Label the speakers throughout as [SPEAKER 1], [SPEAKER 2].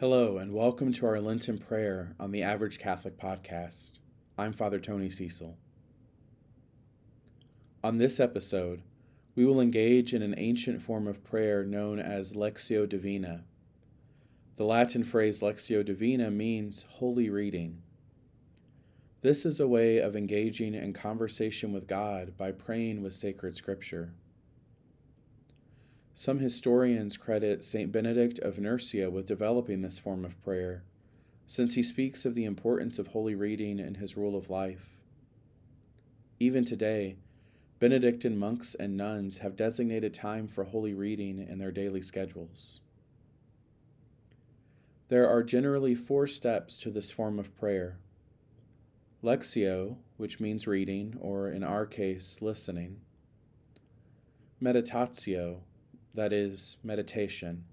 [SPEAKER 1] Hello, and welcome to our Lenten prayer on the Average Catholic Podcast. I'm Father Tony Cecil. On this episode, we will engage in an ancient form of prayer known as Lectio Divina. The Latin phrase Lectio Divina means holy reading. This is a way of engaging in conversation with God by praying with sacred scripture. Some historians credit St. Benedict of Nursia with developing this form of prayer, since he speaks of the importance of holy reading in his rule of life. Even today, Benedictine monks and nuns have designated time for holy reading in their daily schedules. There are generally four steps to this form of prayer. Lectio, which means reading, or in our case, listening. Meditatio, that is, meditation,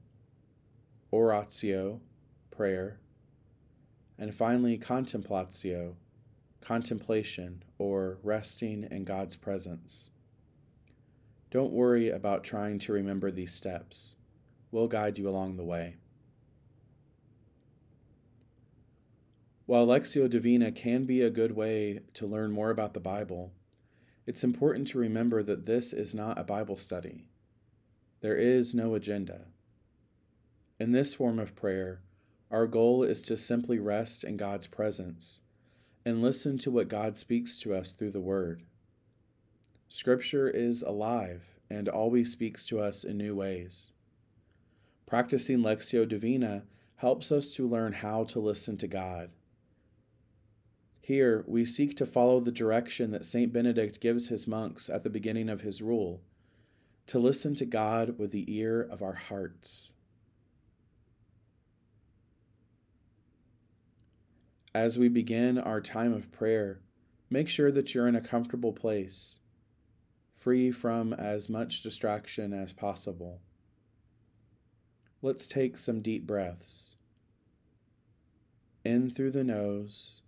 [SPEAKER 1] oratio, prayer, and finally, contemplatio, contemplation, or resting in God's presence. Don't worry about trying to remember these steps. We'll guide you along the way. While Lectio Divina can be a good way to learn more about the Bible, it's important to remember that this is not a Bible study. There is no agenda. In this form of prayer, our goal is to simply rest in God's presence and listen to what God speaks to us through the Word. Scripture is alive and always speaks to us in new ways. Practicing Lectio Divina helps us to learn how to listen to God. Here, we seek to follow the direction that St. Benedict gives his monks at the beginning of his rule to listen to God with the ear of our hearts. As we begin our time of prayer, make sure that you're in a comfortable place, free from as much distraction as possible. Let's take some deep breaths. In through the nose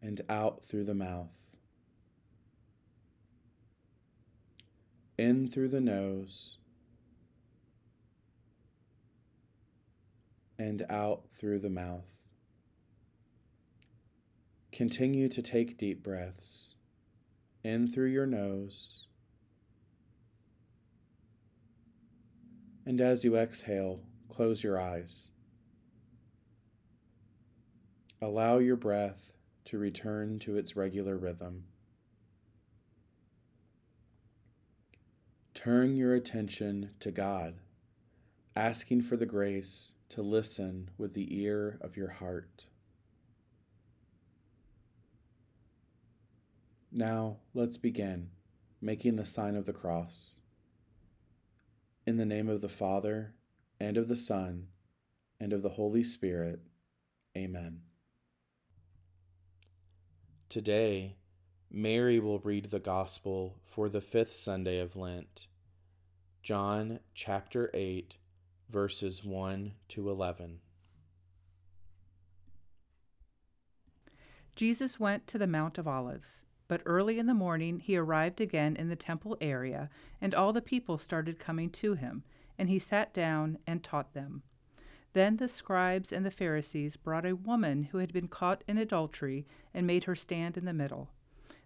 [SPEAKER 1] and out through the mouth. In through the nose and out through the mouth. Continue to take deep breaths in through your nose. And as you exhale, close your eyes. Allow your breath to return to its regular rhythm. Turn your attention to God, asking for the grace to listen with the ear of your heart. Now, let's begin making the sign of the cross. In the name of the Father, and of the Son, and of the Holy Spirit. Amen. Today, Mary will read the Gospel for the fifth Sunday of Lent. John chapter 8, verses 1 to 11.
[SPEAKER 2] Jesus went to the Mount of Olives, but early in the morning he arrived again in the temple area, and all the people started coming to him, and he sat down and taught them. Then the scribes and the Pharisees brought a woman who had been caught in adultery and made her stand in the middle.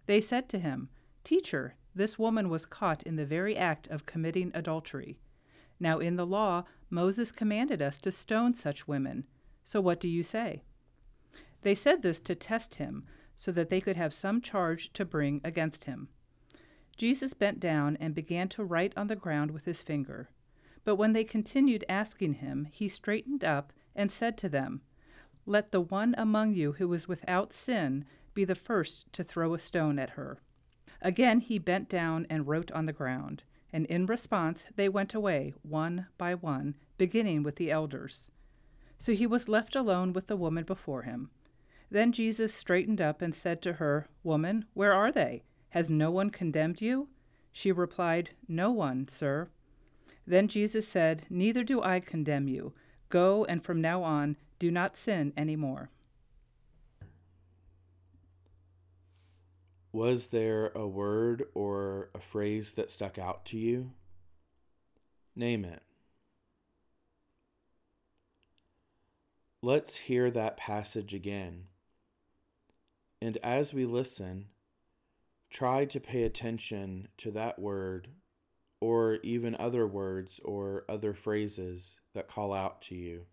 [SPEAKER 2] They said to him, Teacher, this woman was caught in the very act of committing adultery. Now, in the law, Moses commanded us to stone such women. So what do you say? They said this to test him, so that they could have some charge to bring against him. Jesus bent down and began to write on the ground with his finger. But when they continued asking him, he straightened up and said to them, Let the one among you who is without sin be the first to throw a stone at her. Again he bent down and wrote on the ground, and in response they went away, one by one, beginning with the elders. So he was left alone with the woman before him. Then Jesus straightened up and said to her, Woman, where are they? Has no one condemned you? She replied, No one, sir. Then Jesus said, Neither do I condemn you. Go, and from now on, do not sin any more.
[SPEAKER 1] was there a word or a phrase that stuck out to you? Name it. Let's hear that passage again. And as we listen, try to pay attention to that word or even other words or other phrases that call out to you.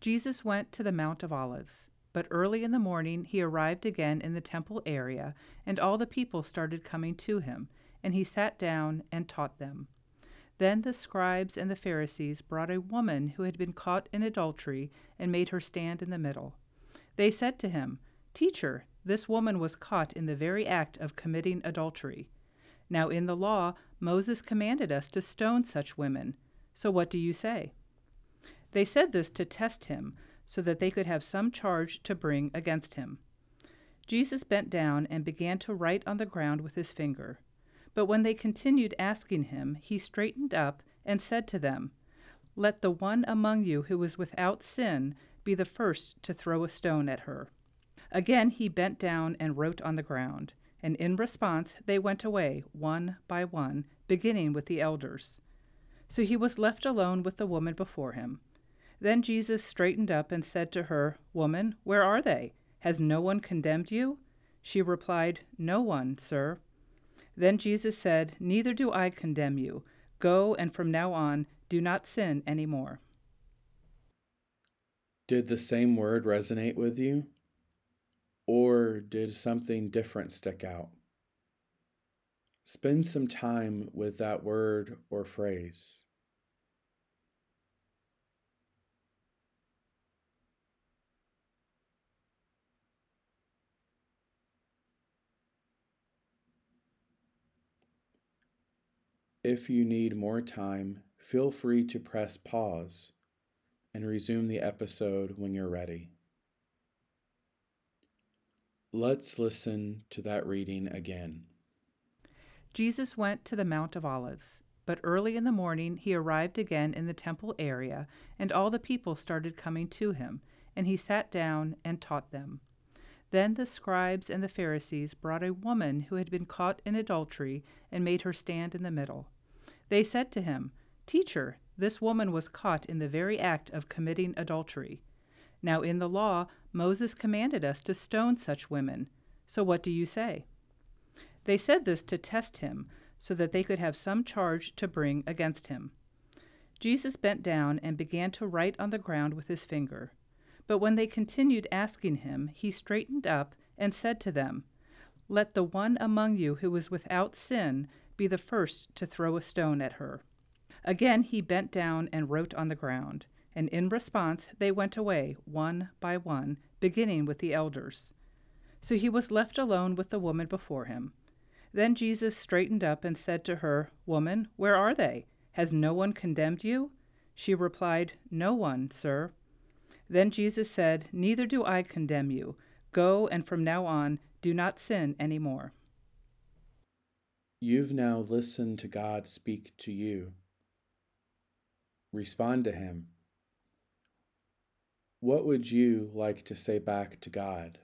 [SPEAKER 2] Jesus went to the Mount of Olives but early in the morning he arrived again in the temple area, and all the people started coming to him, and he sat down and taught them. Then the scribes and the Pharisees brought a woman who had been caught in adultery and made her stand in the middle. They said to him, Teacher, this woman was caught in the very act of committing adultery. Now in the law, Moses commanded us to stone such women. So what do you say? They said this to test him, so that they could have some charge to bring against him. Jesus bent down and began to write on the ground with his finger. But when they continued asking him, he straightened up and said to them, Let the one among you who is without sin be the first to throw a stone at her. Again he bent down and wrote on the ground, and in response they went away, one by one, beginning with the elders. So he was left alone with the woman before him. Then Jesus straightened up and said to her, Woman, where are they? Has no one condemned you? She replied, No one, sir. Then Jesus said, Neither do I condemn you. Go, and from now on, do not sin any more.
[SPEAKER 1] Did the same word resonate with you? Or did something different stick out? Spend some time with that word or phrase. If you need more time, feel free to press pause and resume the episode when you're ready. Let's listen to that reading again.
[SPEAKER 2] Jesus went to the Mount of Olives, but early in the morning he arrived again in the temple area, and all the people started coming to him, and he sat down and taught them. Then the scribes and the Pharisees brought a woman who had been caught in adultery and made her stand in the middle. They said to him, Teacher, this woman was caught in the very act of committing adultery. Now in the law, Moses commanded us to stone such women. So what do you say? They said this to test him, so that they could have some charge to bring against him. Jesus bent down and began to write on the ground with his finger. But when they continued asking him, he straightened up and said to them, Let the one among you who is without sin be the first to throw a stone at her. Again he bent down and wrote on the ground, and in response they went away, one by one, beginning with the elders. So he was left alone with the woman before him. Then Jesus straightened up and said to her, Woman, where are they? Has no one condemned you? She replied, No one, sir. Then Jesus said, Neither do I condemn you. Go, and from now on, do not sin any more.
[SPEAKER 1] You've now listened to God speak to you. Respond to Him. What would you like to say back to God?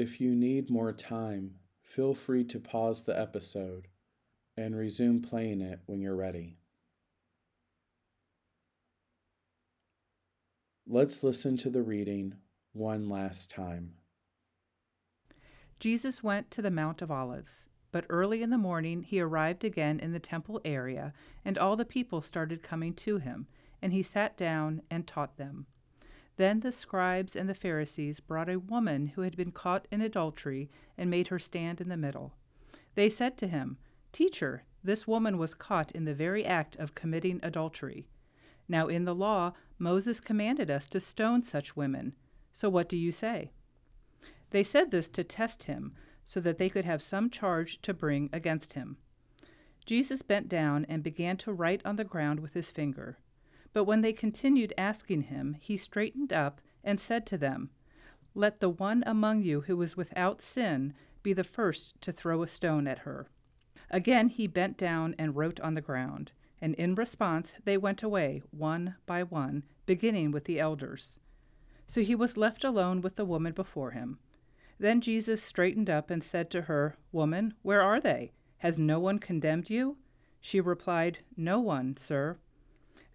[SPEAKER 1] If you need more time, feel free to pause the episode and resume playing it when you're ready. Let's listen to the reading one last time.
[SPEAKER 2] Jesus went to the Mount of Olives, but early in the morning he arrived again in the temple area, and all the people started coming to him, and he sat down and taught them. Then the scribes and the Pharisees brought a woman who had been caught in adultery and made her stand in the middle. They said to him, Teacher, this woman was caught in the very act of committing adultery. Now in the law, Moses commanded us to stone such women. So what do you say? They said this to test him, so that they could have some charge to bring against him. Jesus bent down and began to write on the ground with his finger. But when they continued asking him, he straightened up and said to them, Let the one among you who is without sin be the first to throw a stone at her. Again he bent down and wrote on the ground, and in response they went away, one by one, beginning with the elders. So he was left alone with the woman before him. Then Jesus straightened up and said to her, Woman, where are they? Has no one condemned you? She replied, No one, sir.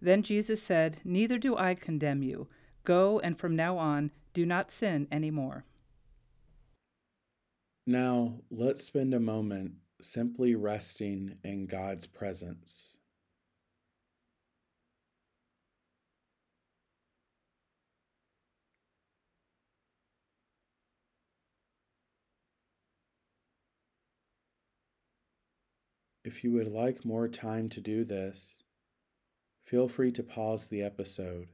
[SPEAKER 2] Then Jesus said, Neither do I condemn you. Go, and from now on, do not sin any more.
[SPEAKER 1] Now, let's spend a moment simply resting in God's presence. If you would like more time to do this, feel free to pause the episode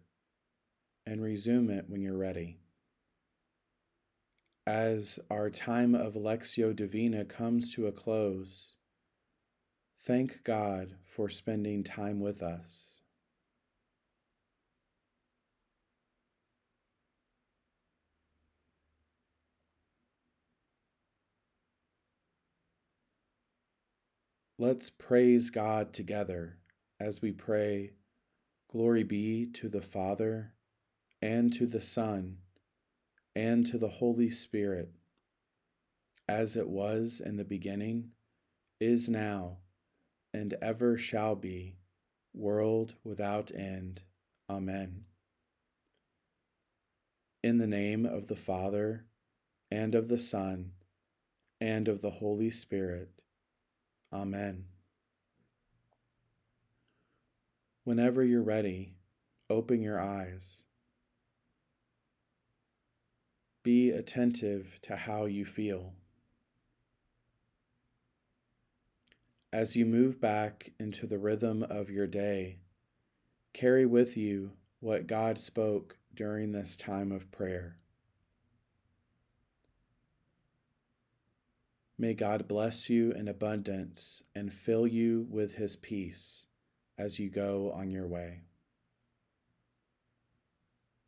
[SPEAKER 1] and resume it when you're ready. As our time of Lectio Divina comes to a close, thank God for spending time with us. Let's praise God together as we pray, Glory be to the Father, and to the Son, and to the Holy Spirit, as it was in the beginning, is now, and ever shall be, world without end. Amen. In the name of the Father, and of the Son, and of the Holy Spirit. Amen. Whenever you're ready, open your eyes. Be attentive to how you feel. As you move back into the rhythm of your day, carry with you what God spoke during this time of prayer. May God bless you in abundance and fill you with his peace as you go on your way.